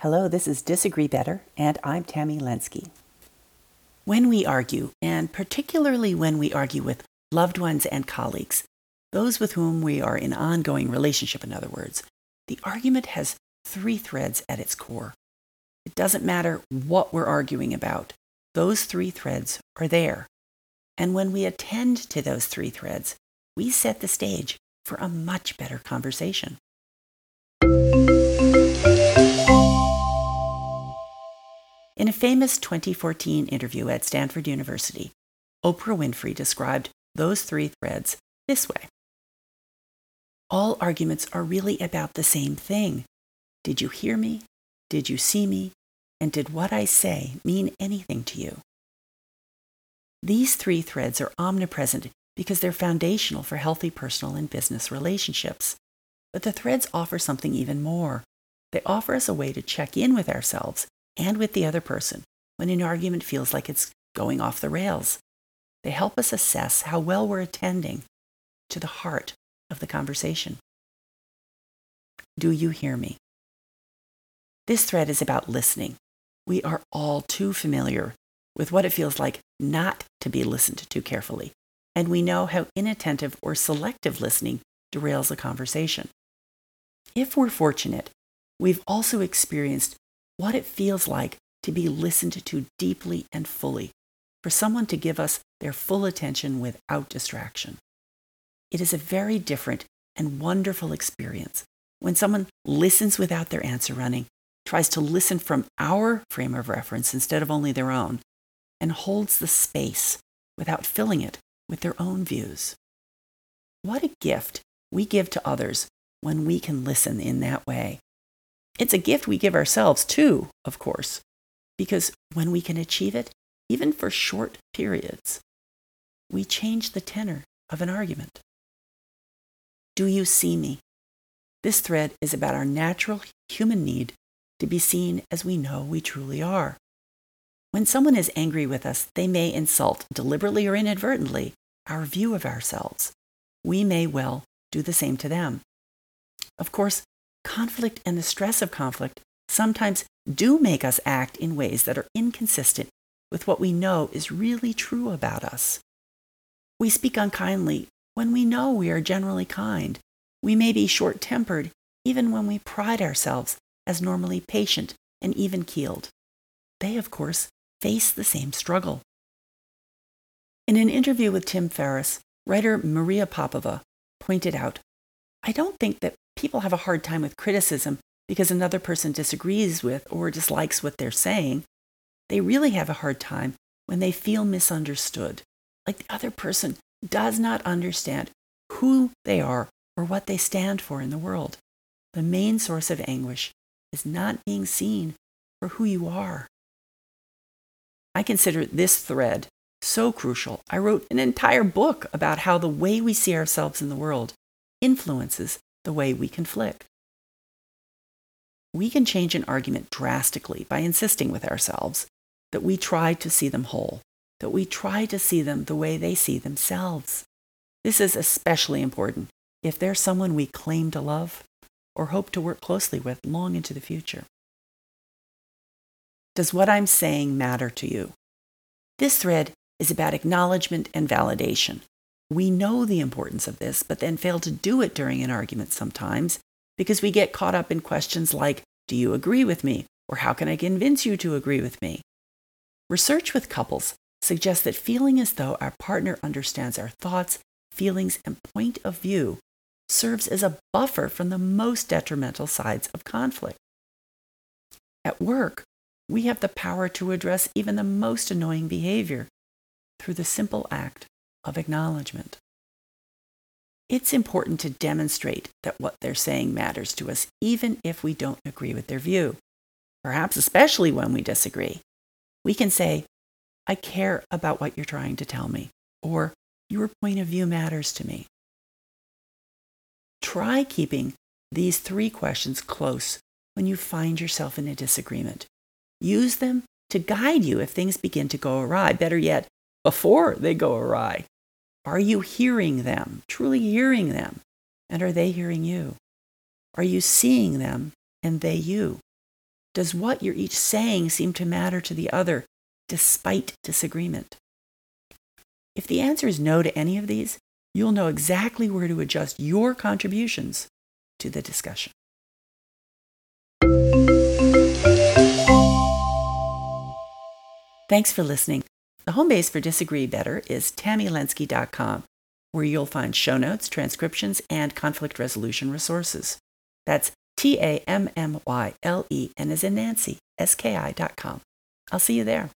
Hello, this is Disagree Better, and I'm Tammy Lenski. When we argue, and particularly when we argue with loved ones and colleagues, those with whom we are in ongoing relationship, in other words, the argument has three threads at its core. It doesn't matter what we're arguing about, those three threads are there. And when we attend to those three threads, we set the stage for a much better conversation. In a famous 2014 interview at Stanford University, Oprah Winfrey described those three threads this way All arguments are really about the same thing. Did you hear me? Did you see me? And did what I say mean anything to you? These three threads are omnipresent because they're foundational for healthy personal and business relationships. But the threads offer something even more. They offer us a way to check in with ourselves and with the other person when an argument feels like it's going off the rails. They help us assess how well we're attending to the heart of the conversation. Do you hear me? This thread is about listening. We are all too familiar with what it feels like not to be listened to carefully, and we know how inattentive or selective listening derails a conversation. If we're fortunate, we've also experienced what it feels like to be listened to deeply and fully, for someone to give us their full attention without distraction. It is a very different and wonderful experience when someone listens without their answer running, tries to listen from our frame of reference instead of only their own, and holds the space without filling it with their own views. What a gift we give to others when we can listen in that way. It's a gift we give ourselves too, of course, because when we can achieve it, even for short periods, we change the tenor of an argument. Do you see me? This thread is about our natural human need to be seen as we know we truly are. When someone is angry with us, they may insult, deliberately or inadvertently, our view of ourselves. We may well do the same to them. Of course, conflict and the stress of conflict sometimes do make us act in ways that are inconsistent with what we know is really true about us. We speak unkindly when we know we are generally kind. We may be short tempered even when we pride ourselves as normally patient and even keeled. They, of course, face the same struggle. In an interview with Tim Ferriss, writer Maria Popova pointed out I don't think that people have a hard time with criticism because another person disagrees with or dislikes what they're saying. They really have a hard time when they feel misunderstood, like the other person does not understand who they are or what they stand for in the world. The main source of anguish is not being seen for who you are. I consider this thread so crucial. I wrote an entire book about how the way we see ourselves in the world influences the way we conflict. We can change an argument drastically by insisting with ourselves that we try to see them whole, that we try to see them the way they see themselves. This is especially important if they're someone we claim to love or hope to work closely with long into the future. Does what I'm saying matter to you? This thread is about acknowledgement and validation. We know the importance of this, but then fail to do it during an argument sometimes because we get caught up in questions like, Do you agree with me? or How can I convince you to agree with me? Research with couples suggests that feeling as though our partner understands our thoughts, feelings, and point of view serves as a buffer from the most detrimental sides of conflict. At work, we have the power to address even the most annoying behavior through the simple act of acknowledgement. It's important to demonstrate that what they're saying matters to us, even if we don't agree with their view, perhaps especially when we disagree. We can say, I care about what you're trying to tell me, or your point of view matters to me. Try keeping these three questions close when you find yourself in a disagreement. Use them to guide you if things begin to go awry. Better yet, before they go awry. Are you hearing them, truly hearing them? And are they hearing you? Are you seeing them and they you? Does what you're each saying seem to matter to the other despite disagreement? If the answer is no to any of these, you'll know exactly where to adjust your contributions to the discussion. Thanks for listening. The home base for Disagree Better is tammylenski.com, where you'll find show notes, transcriptions, and conflict resolution resources. That's T A M M Y L E N as in Nancy, S K I.com. I'll see you there.